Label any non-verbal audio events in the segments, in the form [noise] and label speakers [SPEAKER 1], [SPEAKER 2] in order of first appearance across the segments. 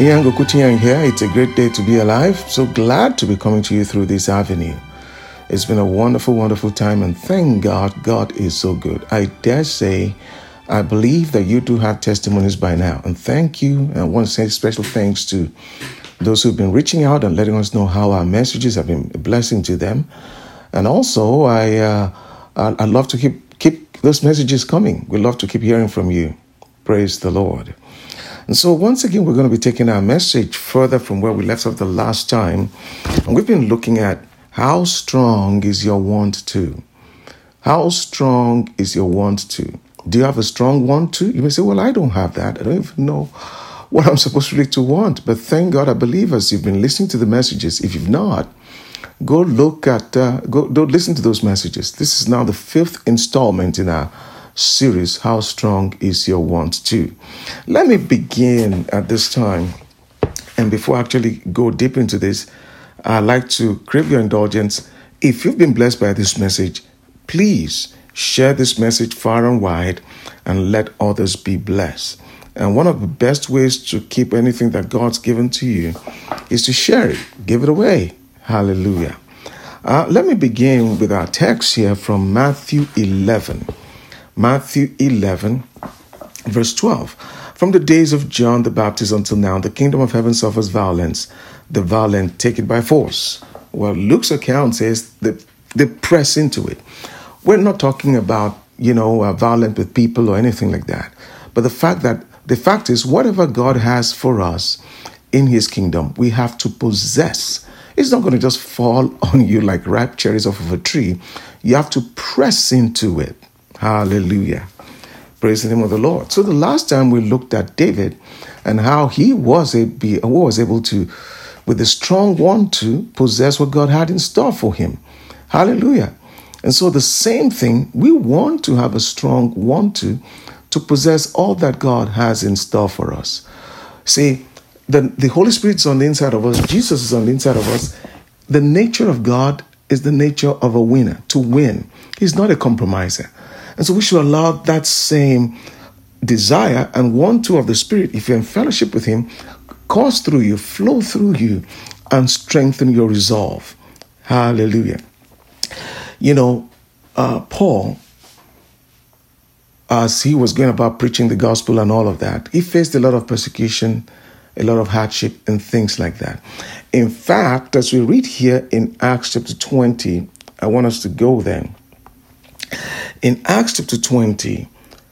[SPEAKER 1] Ian here. It's a great day to be alive. So glad to be coming to you through this avenue. It's been a wonderful, wonderful time, and thank God, God is so good. I dare say, I believe that you do have testimonies by now. And thank you. And I want to say special thanks to those who've been reaching out and letting us know how our messages have been a blessing to them. And also, I uh, I, love to keep keep those messages coming. We love to keep hearing from you. Praise the Lord. And so, once again, we're going to be taking our message further from where we left off the last time. And we've been looking at how strong is your want to? How strong is your want to? Do you have a strong want to? You may say, Well, I don't have that. I don't even know what I'm supposed really to want. But thank God, I believe as you've been listening to the messages, if you've not, go look at, uh, go, go listen to those messages. This is now the fifth installment in our series, How Strong is Your Want To? Let me begin at this time. And before I actually go deep into this, I'd like to crave your indulgence. If you've been blessed by this message, please share this message far and wide and let others be blessed. And one of the best ways to keep anything that God's given to you is to share it, give it away. Hallelujah. Uh, let me begin with our text here from Matthew 11. Matthew 11, verse 12. From the days of John the Baptist until now, the kingdom of heaven suffers violence, the violent take it by force. Well, Luke's account says that they press into it. We're not talking about, you know, uh, violent with people or anything like that. But the fact that the fact is, whatever God has for us in his kingdom, we have to possess it's not going to just fall [laughs] on you like ripe cherries off of a tree. You have to press into it. Hallelujah. Praise the name of the Lord. So the last time we looked at David and how he was, a, was able to, with a strong want to, possess what God had in store for him. Hallelujah. And so the same thing, we want to have a strong want to, to possess all that God has in store for us. See, the, the Holy Spirit's on the inside of us, Jesus is on the inside of us. The nature of God is the nature of a winner, to win. He's not a compromiser. And so we should allow that same desire and want to of the Spirit, if you're in fellowship with Him, course through you, flow through you, and strengthen your resolve. Hallelujah. You know, uh, Paul, as he was going about preaching the gospel and all of that, he faced a lot of persecution a lot of hardship and things like that. In fact, as we read here in Acts chapter 20, I want us to go there. In Acts chapter 20,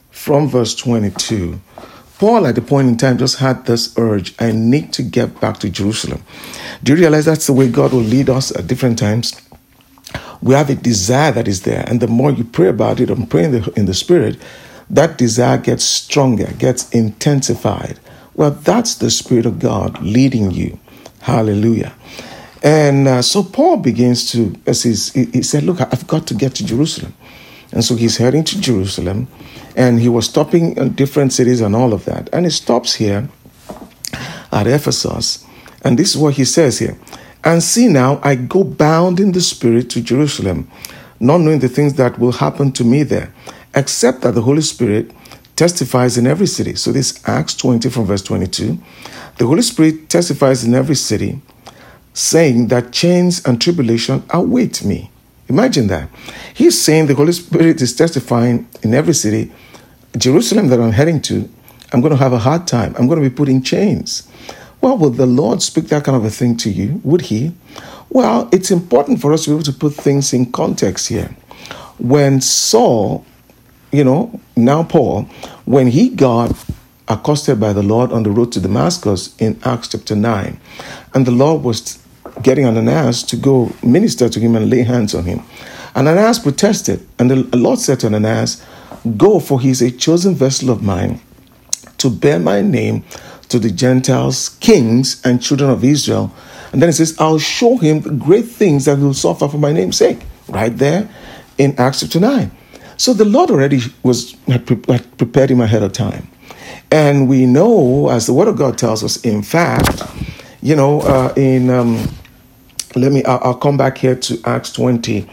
[SPEAKER 1] from verse 22, Paul at the point in time just had this urge I need to get back to Jerusalem. Do you realize that's the way God will lead us at different times? We have a desire that is there, and the more you pray about it and pray in the, in the Spirit, that desire gets stronger, gets intensified. Well, that's the Spirit of God leading you. Hallelujah. And uh, so Paul begins to, as he said, Look, I've got to get to Jerusalem. And so he's heading to Jerusalem and he was stopping in different cities and all of that. And he stops here at Ephesus. And this is what he says here. And see now, I go bound in the Spirit to Jerusalem, not knowing the things that will happen to me there, except that the Holy Spirit testifies in every city. So this Acts 20 from verse 22. The Holy Spirit testifies in every city, saying that chains and tribulation await me. Imagine that. He's saying the Holy Spirit is testifying in every city. Jerusalem that I'm heading to, I'm going to have a hard time. I'm going to be put in chains. Well, would the Lord speak that kind of a thing to you? Would He? Well, it's important for us to be able to put things in context here. When Saul you know, now Paul, when he got accosted by the Lord on the road to Damascus in Acts chapter 9, and the Lord was getting Ananias to go minister to him and lay hands on him. And Ananias protested, and the Lord said to Ananias, Go, for he is a chosen vessel of mine to bear my name to the Gentiles, kings, and children of Israel. And then it says, I'll show him the great things that he will suffer for my name's sake. Right there in Acts chapter 9. So the Lord already was had, prepared him ahead of time. And we know, as the Word of God tells us, in fact, you know, uh, in, um, let me, I'll, I'll, come back here to Acts 20.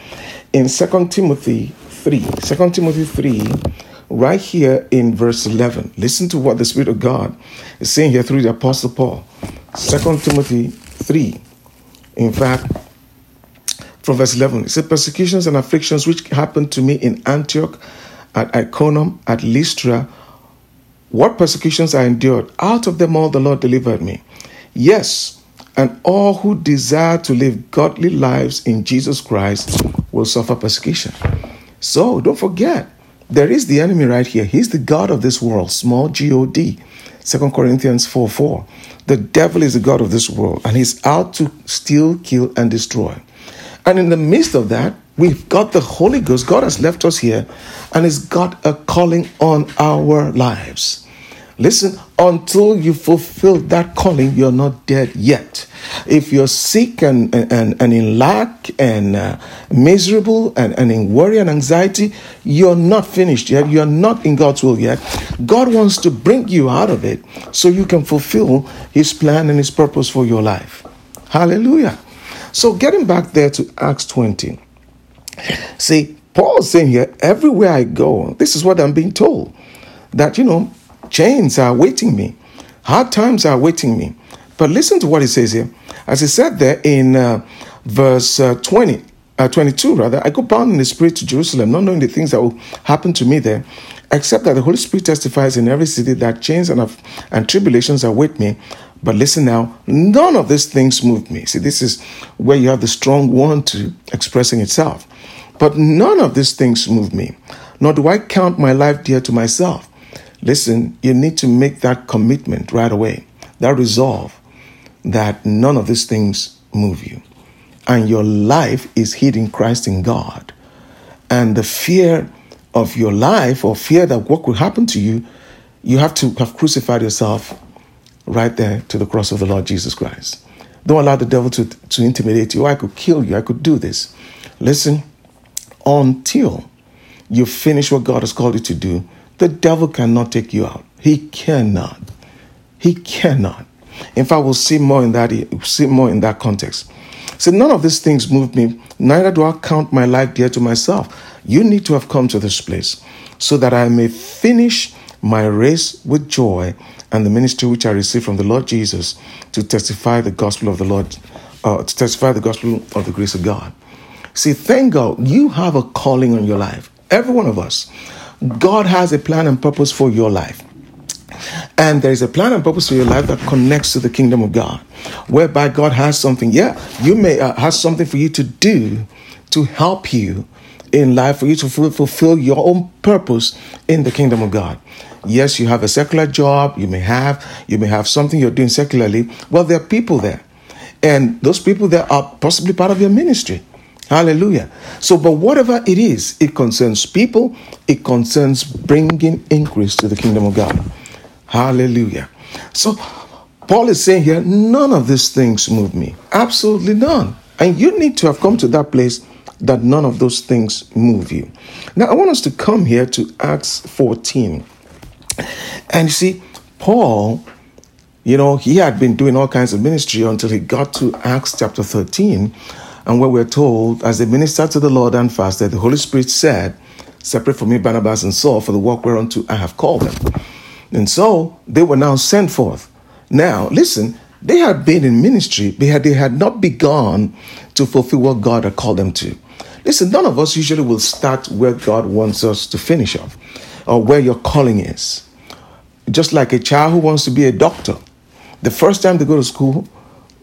[SPEAKER 1] In 2 Timothy 3. 2 Timothy 3, right here in verse 11. Listen to what the Spirit of God is saying here through the Apostle Paul. 2 Timothy 3. In fact, from verse 11, it says, Persecutions and afflictions which happened to me in Antioch, at Iconium, at Lystra, what persecutions I endured, out of them all the Lord delivered me. Yes, and all who desire to live godly lives in Jesus Christ will suffer persecution. So don't forget, there is the enemy right here. He's the God of this world, small G O D. 2 Corinthians 4 4. The devil is the God of this world, and he's out to steal, kill, and destroy. And in the midst of that, we've got the Holy Ghost. God has left us here, and He's got a calling on our lives. Listen, until you fulfill that calling, you're not dead yet. If you're sick and, and, and in lack and uh, miserable and, and in worry and anxiety, you're not finished yet. You're not in God's will yet. God wants to bring you out of it so you can fulfill His plan and His purpose for your life. Hallelujah. So, getting back there to Acts 20, see, Paul's saying here, everywhere I go, this is what I'm being told that, you know, Chains are waiting me. Hard times are waiting me. But listen to what he says here. As he said there in uh, verse uh, 20, uh, 22, rather, I go bound in the spirit to Jerusalem, not knowing the things that will happen to me there, except that the Holy Spirit testifies in every city that chains and, and tribulations are with me. But listen now, none of these things move me. See, this is where you have the strong one to expressing itself. But none of these things move me, nor do I count my life dear to myself Listen, you need to make that commitment right away, that resolve that none of these things move you. And your life is hid in Christ in God. And the fear of your life or fear that what could happen to you, you have to have crucified yourself right there to the cross of the Lord Jesus Christ. Don't allow the devil to, to intimidate you. I could kill you. I could do this. Listen, until you finish what God has called you to do, the devil cannot take you out. He cannot. He cannot. In fact, we'll see more in that. see more in that context. So none of these things move me. Neither do I count my life dear to myself. You need to have come to this place so that I may finish my race with joy and the ministry which I received from the Lord Jesus to testify the gospel of the Lord, uh, to testify the gospel of the grace of God. See, thank God you have a calling on your life. Every one of us. God has a plan and purpose for your life. And there is a plan and purpose for your life that connects to the kingdom of God, whereby God has something. Yeah, you may uh, have something for you to do to help you in life, for you to fulfill your own purpose in the kingdom of God. Yes, you have a secular job, you may have, you may have something you're doing secularly. Well, there are people there. And those people there are possibly part of your ministry. Hallelujah. So, but whatever it is, it concerns people, it concerns bringing increase to the kingdom of God. Hallelujah. So, Paul is saying here, none of these things move me. Absolutely none. And you need to have come to that place that none of those things move you. Now, I want us to come here to Acts 14. And you see, Paul, you know, he had been doing all kinds of ministry until he got to Acts chapter 13 and what we're told, as they ministered to the Lord and fasted, the Holy Spirit said, Separate from me Barnabas and Saul for the work whereunto I have called them. And so they were now sent forth. Now, listen, they had been in ministry, but they had not begun to fulfill what God had called them to. Listen, none of us usually will start where God wants us to finish off or where your calling is. Just like a child who wants to be a doctor. The first time they go to school,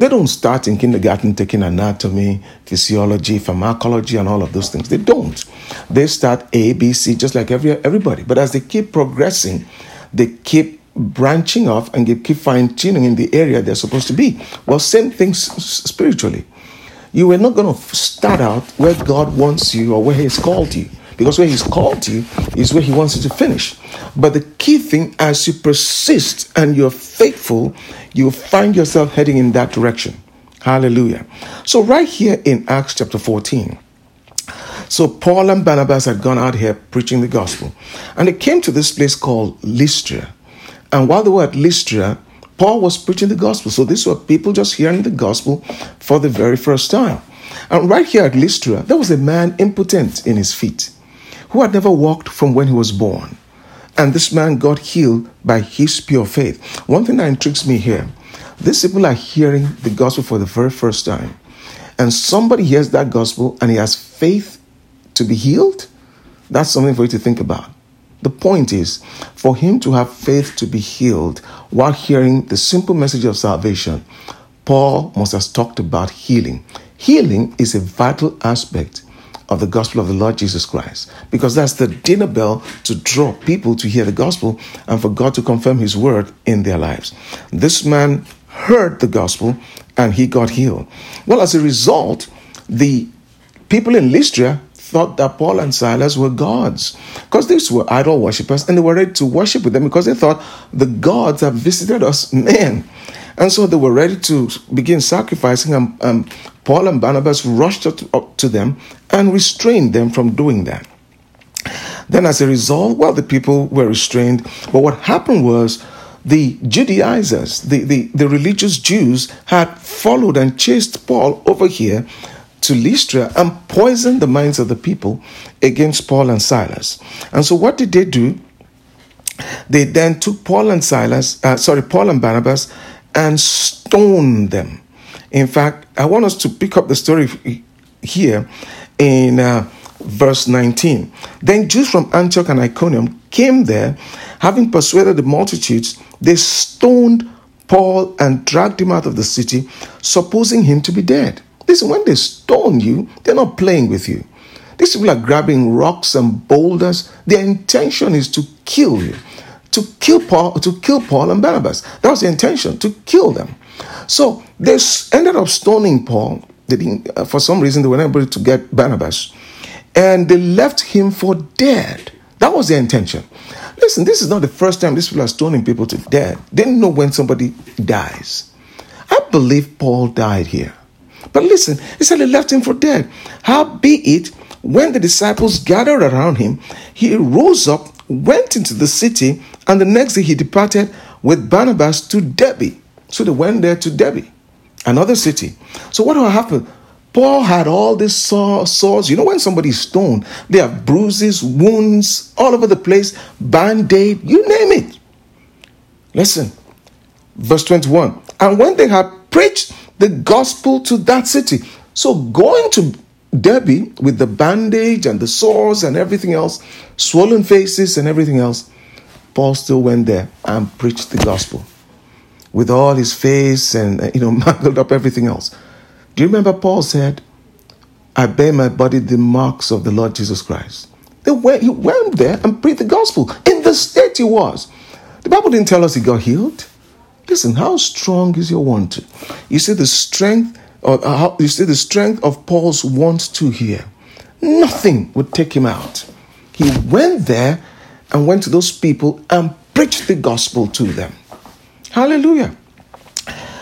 [SPEAKER 1] they don't start in kindergarten taking anatomy, physiology, pharmacology, and all of those things. They don't. They start A, B, C, just like every everybody. But as they keep progressing, they keep branching off and they keep fine tuning in the area they're supposed to be. Well, same things spiritually. You are not going to start out where God wants you or where He's called you. Because where He's called you is where He wants you to finish. But the key thing, as you persist and you're faithful, you will find yourself heading in that direction. Hallelujah. So, right here in Acts chapter 14, so Paul and Barnabas had gone out here preaching the gospel. And they came to this place called Lystra. And while they were at Lystra, Paul was preaching the gospel. So these were people just hearing the gospel for the very first time. And right here at Lystra, there was a man impotent in his feet who had never walked from when he was born. And this man got healed by his pure faith. One thing that intrigues me here these people are hearing the gospel for the very first time. And somebody hears that gospel and he has faith to be healed. That's something for you to think about. The point is, for him to have faith to be healed while hearing the simple message of salvation, Paul must have talked about healing. Healing is a vital aspect of the gospel of the Lord Jesus Christ because that's the dinner bell to draw people to hear the gospel and for God to confirm his word in their lives. This man heard the gospel and he got healed. Well, as a result, the people in Lystra thought that Paul and Silas were gods because these were idol worshippers and they were ready to worship with them because they thought the gods have visited us men. And so they were ready to begin sacrificing, and, and Paul and Barnabas rushed up to them and restrained them from doing that. Then, as a result, well, the people were restrained. But what happened was the Judaizers, the, the, the religious Jews, had followed and chased Paul over here to Lystra and poisoned the minds of the people against Paul and Silas. And so, what did they do? They then took Paul and Silas, uh, sorry, Paul and Barnabas, and stoned them. In fact, I want us to pick up the story here in uh, verse 19. Then Jews from Antioch and Iconium came there, having persuaded the multitudes, they stoned Paul and dragged him out of the city, supposing him to be dead. Listen, when they stone you, they're not playing with you. These people are grabbing rocks and boulders. Their intention is to kill you, to kill Paul, to kill Paul and Barnabas. That was the intention, to kill them. So they ended up stoning Paul. They didn't, uh, for some reason, they were able to get Barnabas, and they left him for dead. That was their intention. Listen, this is not the first time these people are stoning people to death. They didn't know when somebody dies. I believe Paul died here. But listen, he said he left him for dead. How be it, when the disciples gathered around him, he rose up, went into the city, and the next day he departed with Barnabas to Derbe. So they went there to Derbe, another city. So what will happen? Paul had all these sores. You know, when somebody's stoned, they have bruises, wounds all over the place, band aid, you name it. Listen, verse 21. And when they had preached the gospel to that city. So going to Derbe with the bandage and the sores and everything else, swollen faces and everything else, Paul still went there and preached the gospel with all his face and you know [laughs] mangled up everything else. Do you remember Paul said, "I bear my body the marks of the Lord Jesus Christ." He went there and preached the gospel in the state he was. The Bible didn't tell us he got healed. Listen, how strong is your want? You see the strength, or uh, how, you see the strength of Paul's want to here. Nothing would take him out. He went there and went to those people and preached the gospel to them. Hallelujah.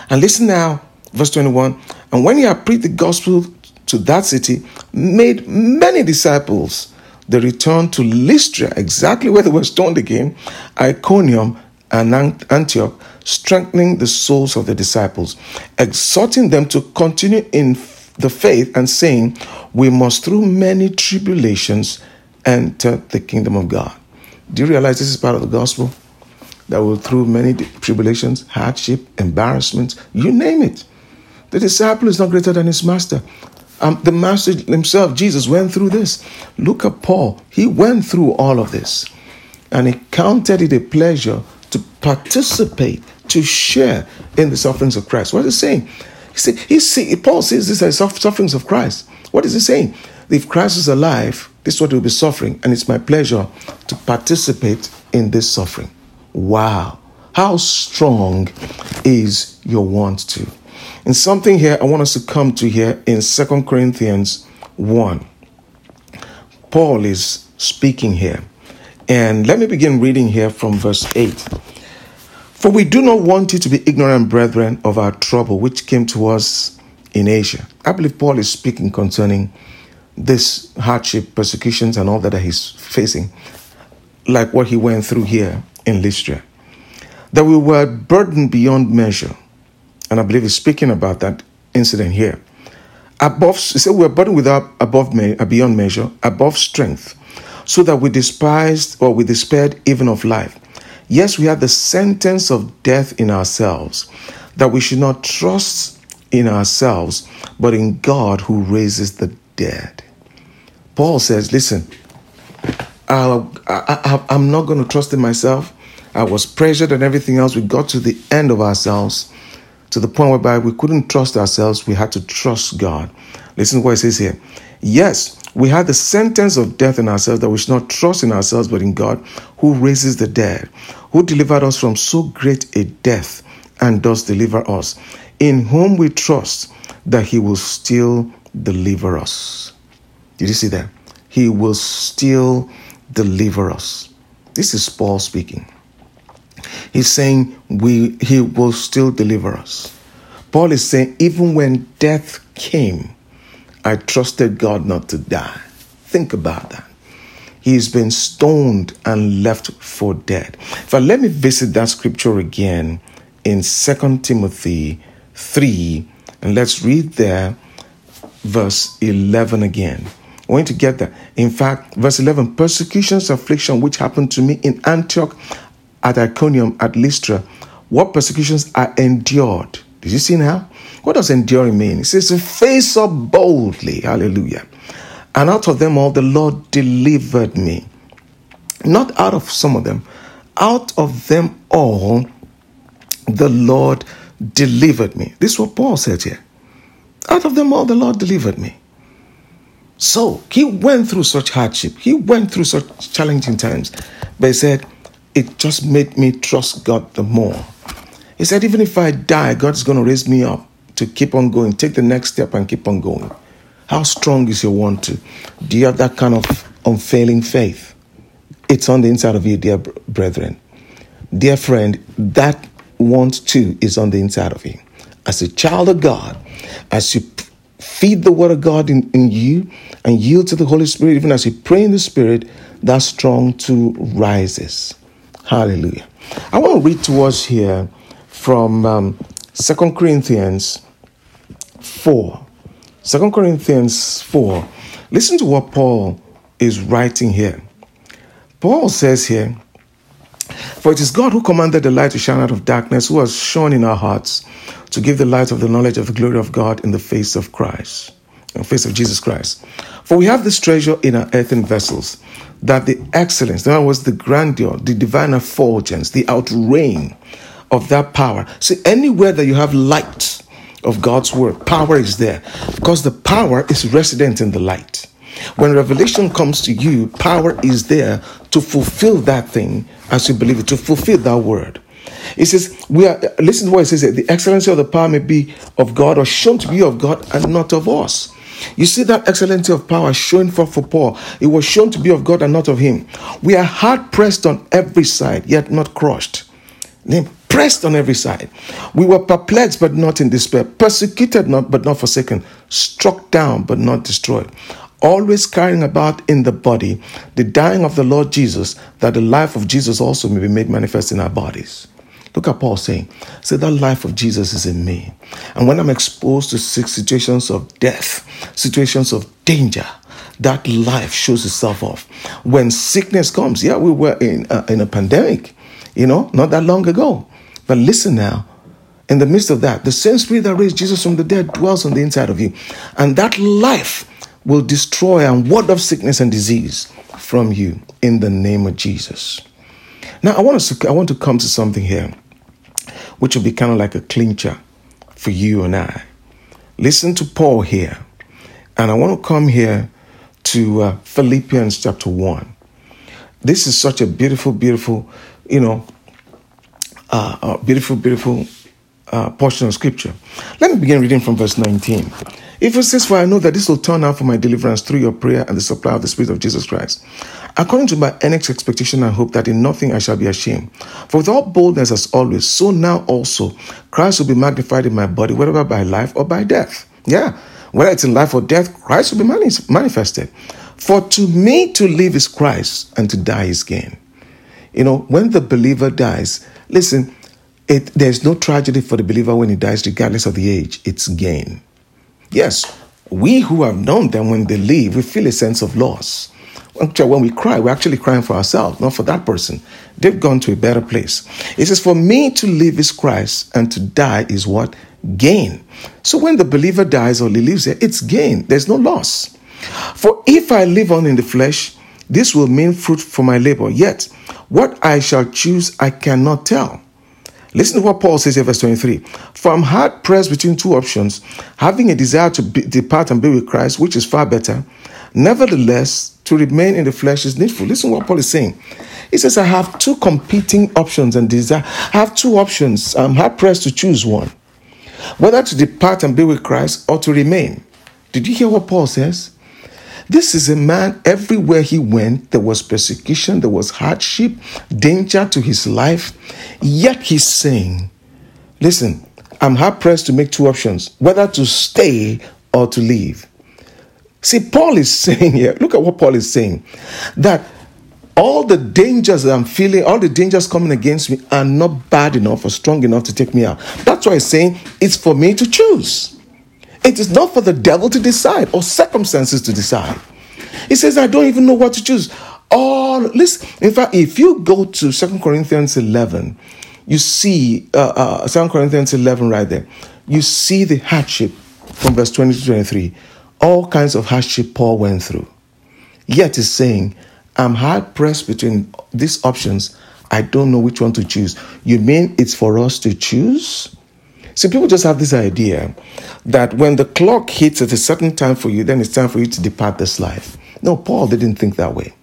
[SPEAKER 1] And listen now, verse 21. And when he had preached the gospel to that city, made many disciples, they returned to Lystra, exactly where they were stoned again, Iconium and Antioch, strengthening the souls of the disciples, exhorting them to continue in the faith and saying, We must through many tribulations enter the kingdom of God. Do you realize this is part of the gospel? That will through many tribulations, hardship, embarrassment, you name it. The disciple is not greater than his master. Um, the master himself, Jesus, went through this. Look at Paul. He went through all of this. And he counted it a pleasure to participate, to share in the sufferings of Christ. What is he saying? He see, he see, Paul says this as sufferings of Christ. What is he saying? If Christ is alive, this is what he will be suffering, and it's my pleasure to participate in this suffering. Wow. How strong is your want to? And something here I want us to come to here in Second Corinthians 1. Paul is speaking here. And let me begin reading here from verse 8. For we do not want you to be ignorant, brethren, of our trouble which came to us in Asia. I believe Paul is speaking concerning this hardship, persecutions, and all that he's facing, like what he went through here in Lystra. That we were burdened beyond measure. And I believe he's speaking about that incident here. Above, he said we are burdened without above me, beyond measure, above strength so that we despised or we despaired even of life. Yes, we had the sentence of death in ourselves, that we should not trust in ourselves, but in God who raises the dead. Paul says, Listen, I, I, I'm not going to trust in myself. I was pressured and everything else. We got to the end of ourselves to the point whereby we couldn't trust ourselves. We had to trust God. Listen to what it says here. Yes, we had the sentence of death in ourselves that we should not trust in ourselves but in God who raises the dead, who delivered us from so great a death and does deliver us, in whom we trust that he will still deliver us. Did you see that? He will still deliver us. This is Paul speaking. He's saying we he will still deliver us. Paul is saying even when death came, I trusted God not to die. Think about that. He's been stoned and left for dead. But let me visit that scripture again in 2 Timothy 3, and let's read there verse 11 again. I want to get that. In fact, verse 11 persecutions, affliction, which happened to me in Antioch, at Iconium, at Lystra, what persecutions I endured. Did you see now? What does enduring mean? It says to face up boldly. Hallelujah. And out of them all, the Lord delivered me. Not out of some of them, out of them all, the Lord delivered me. This is what Paul said here. Out of them all, the Lord delivered me. So he went through such hardship, he went through such challenging times, but he said, It just made me trust God the more. He said, Even if I die, God's going to raise me up to keep on going, take the next step and keep on going. How strong is your want to? Do you have that kind of unfailing faith? It's on the inside of you, dear brethren. Dear friend, that want to is on the inside of you. As a child of God, as you feed the word of God in, in you and yield to the Holy Spirit, even as you pray in the Spirit, that strong to rises. Hallelujah. I want to read to us here from um, 2 Corinthians 4. 2 Corinthians 4. Listen to what Paul is writing here. Paul says here, For it is God who commanded the light to shine out of darkness, who has shone in our hearts to give the light of the knowledge of the glory of God in the face of Christ, in the face of Jesus Christ. For we have this treasure in our earthen vessels, that the excellence, that was the grandeur, the divine effulgence, the outreign of that power. See, anywhere that you have light, of God's word. Power is there because the power is resident in the light. When revelation comes to you, power is there to fulfill that thing as you believe it, to fulfill that word. It says, We are listen to what it says the excellency of the power may be of God or shown to be of God and not of us. You see that excellency of power shown for, for Paul. It was shown to be of God and not of him. We are hard pressed on every side, yet not crushed pressed on every side. We were perplexed, but not in despair, persecuted, not, but not forsaken, struck down, but not destroyed. Always carrying about in the body the dying of the Lord Jesus, that the life of Jesus also may be made manifest in our bodies. Look at Paul saying, Say that life of Jesus is in me. And when I'm exposed to situations of death, situations of danger, that life shows itself off. When sickness comes, yeah, we were in a, in a pandemic, you know, not that long ago. But listen now, in the midst of that, the same spirit that raised Jesus from the dead dwells on the inside of you. And that life will destroy and ward off sickness and disease from you in the name of Jesus. Now, I want, to, I want to come to something here, which will be kind of like a clincher for you and I. Listen to Paul here. And I want to come here to uh, Philippians chapter 1. This is such a beautiful, beautiful, you know, uh, beautiful, beautiful uh, portion of scripture. Let me begin reading from verse 19. If it says, For I know that this will turn out for my deliverance through your prayer and the supply of the Spirit of Jesus Christ. According to my earnest expectation and hope that in nothing I shall be ashamed. For with all boldness as always, so now also Christ will be magnified in my body, whether by life or by death. Yeah, whether it's in life or death, Christ will be manifested. For to me to live is Christ, and to die is gain. You know, when the believer dies, listen, it, there's no tragedy for the believer when he dies, regardless of the age. It's gain. Yes, we who have known them when they leave, we feel a sense of loss. When we cry, we're actually crying for ourselves, not for that person. They've gone to a better place. It says, For me to live is Christ, and to die is what? Gain. So when the believer dies or he leaves here, it's gain. There's no loss. For if I live on in the flesh, this will mean fruit for my labor. Yet, what I shall choose, I cannot tell. Listen to what Paul says in verse 23. For I'm hard pressed between two options, having a desire to be, depart and be with Christ, which is far better. Nevertheless, to remain in the flesh is needful. Listen to what Paul is saying. He says, I have two competing options and desire. I have two options. I'm hard pressed to choose one whether to depart and be with Christ or to remain. Did you hear what Paul says? This is a man, everywhere he went, there was persecution, there was hardship, danger to his life. Yet he's saying, Listen, I'm hard pressed to make two options whether to stay or to leave. See, Paul is [laughs] saying here, look at what Paul is saying that all the dangers that I'm feeling, all the dangers coming against me are not bad enough or strong enough to take me out. That's why he's saying it's for me to choose. It is not for the devil to decide or circumstances to decide. He says, I don't even know what to choose. All listen, in fact, if you go to Second Corinthians 11, you see uh, uh, 2 Corinthians 11 right there. You see the hardship from verse 20 to 23. All kinds of hardship Paul went through. Yet he's saying, I'm hard pressed between these options. I don't know which one to choose. You mean it's for us to choose? See, people just have this idea that when the clock hits at a certain time for you, then it's time for you to depart this life. No, Paul didn't think that way.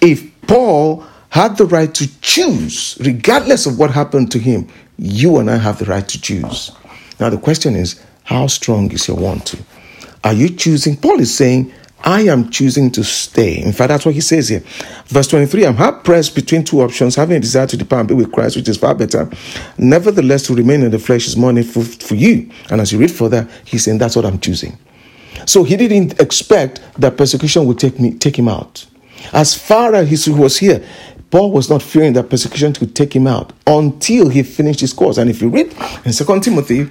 [SPEAKER 1] If Paul had the right to choose, regardless of what happened to him, you and I have the right to choose. Now, the question is, how strong is your want to? Are you choosing? Paul is saying, I am choosing to stay. In fact, that's what he says here. Verse 23 I'm hard pressed between two options, having a desire to depart and be with Christ, which is far better. Nevertheless, to remain in the flesh is more needful for you. And as you read further, he's saying, That's what I'm choosing. So he didn't expect that persecution would take me take him out. As far as he was here, Paul was not fearing that persecution would take him out until he finished his course. And if you read in 2 Timothy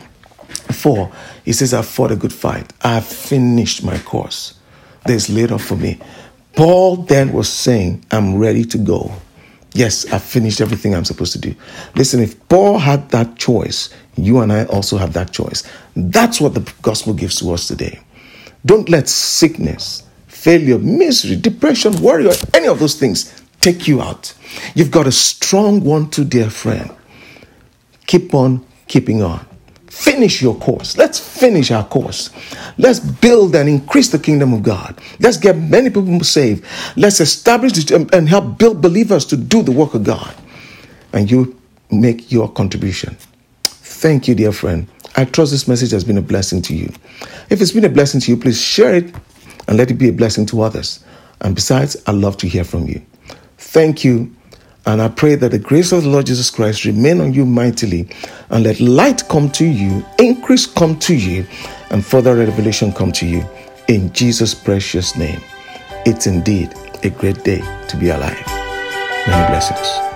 [SPEAKER 1] 4, he says, I've fought a good fight. I've finished my course there's laid up for me. Paul then was saying, I'm ready to go. Yes, I've finished everything I'm supposed to do. Listen, if Paul had that choice, you and I also have that choice. That's what the gospel gives to us today. Don't let sickness, failure, misery, depression, worry, or any of those things take you out. You've got a strong one, too, dear friend. Keep on keeping on. Finish your course. Let's finish our course. Let's build and increase the kingdom of God. Let's get many people saved. Let's establish um, and help build believers to do the work of God. And you make your contribution. Thank you, dear friend. I trust this message has been a blessing to you. If it's been a blessing to you, please share it and let it be a blessing to others. And besides, I love to hear from you. Thank you and I pray that the grace of the Lord Jesus Christ remain on you mightily and let light come to you, increase come to you, and further revelation come to you. In Jesus' precious name. It's indeed a great day to be alive. Many blessings.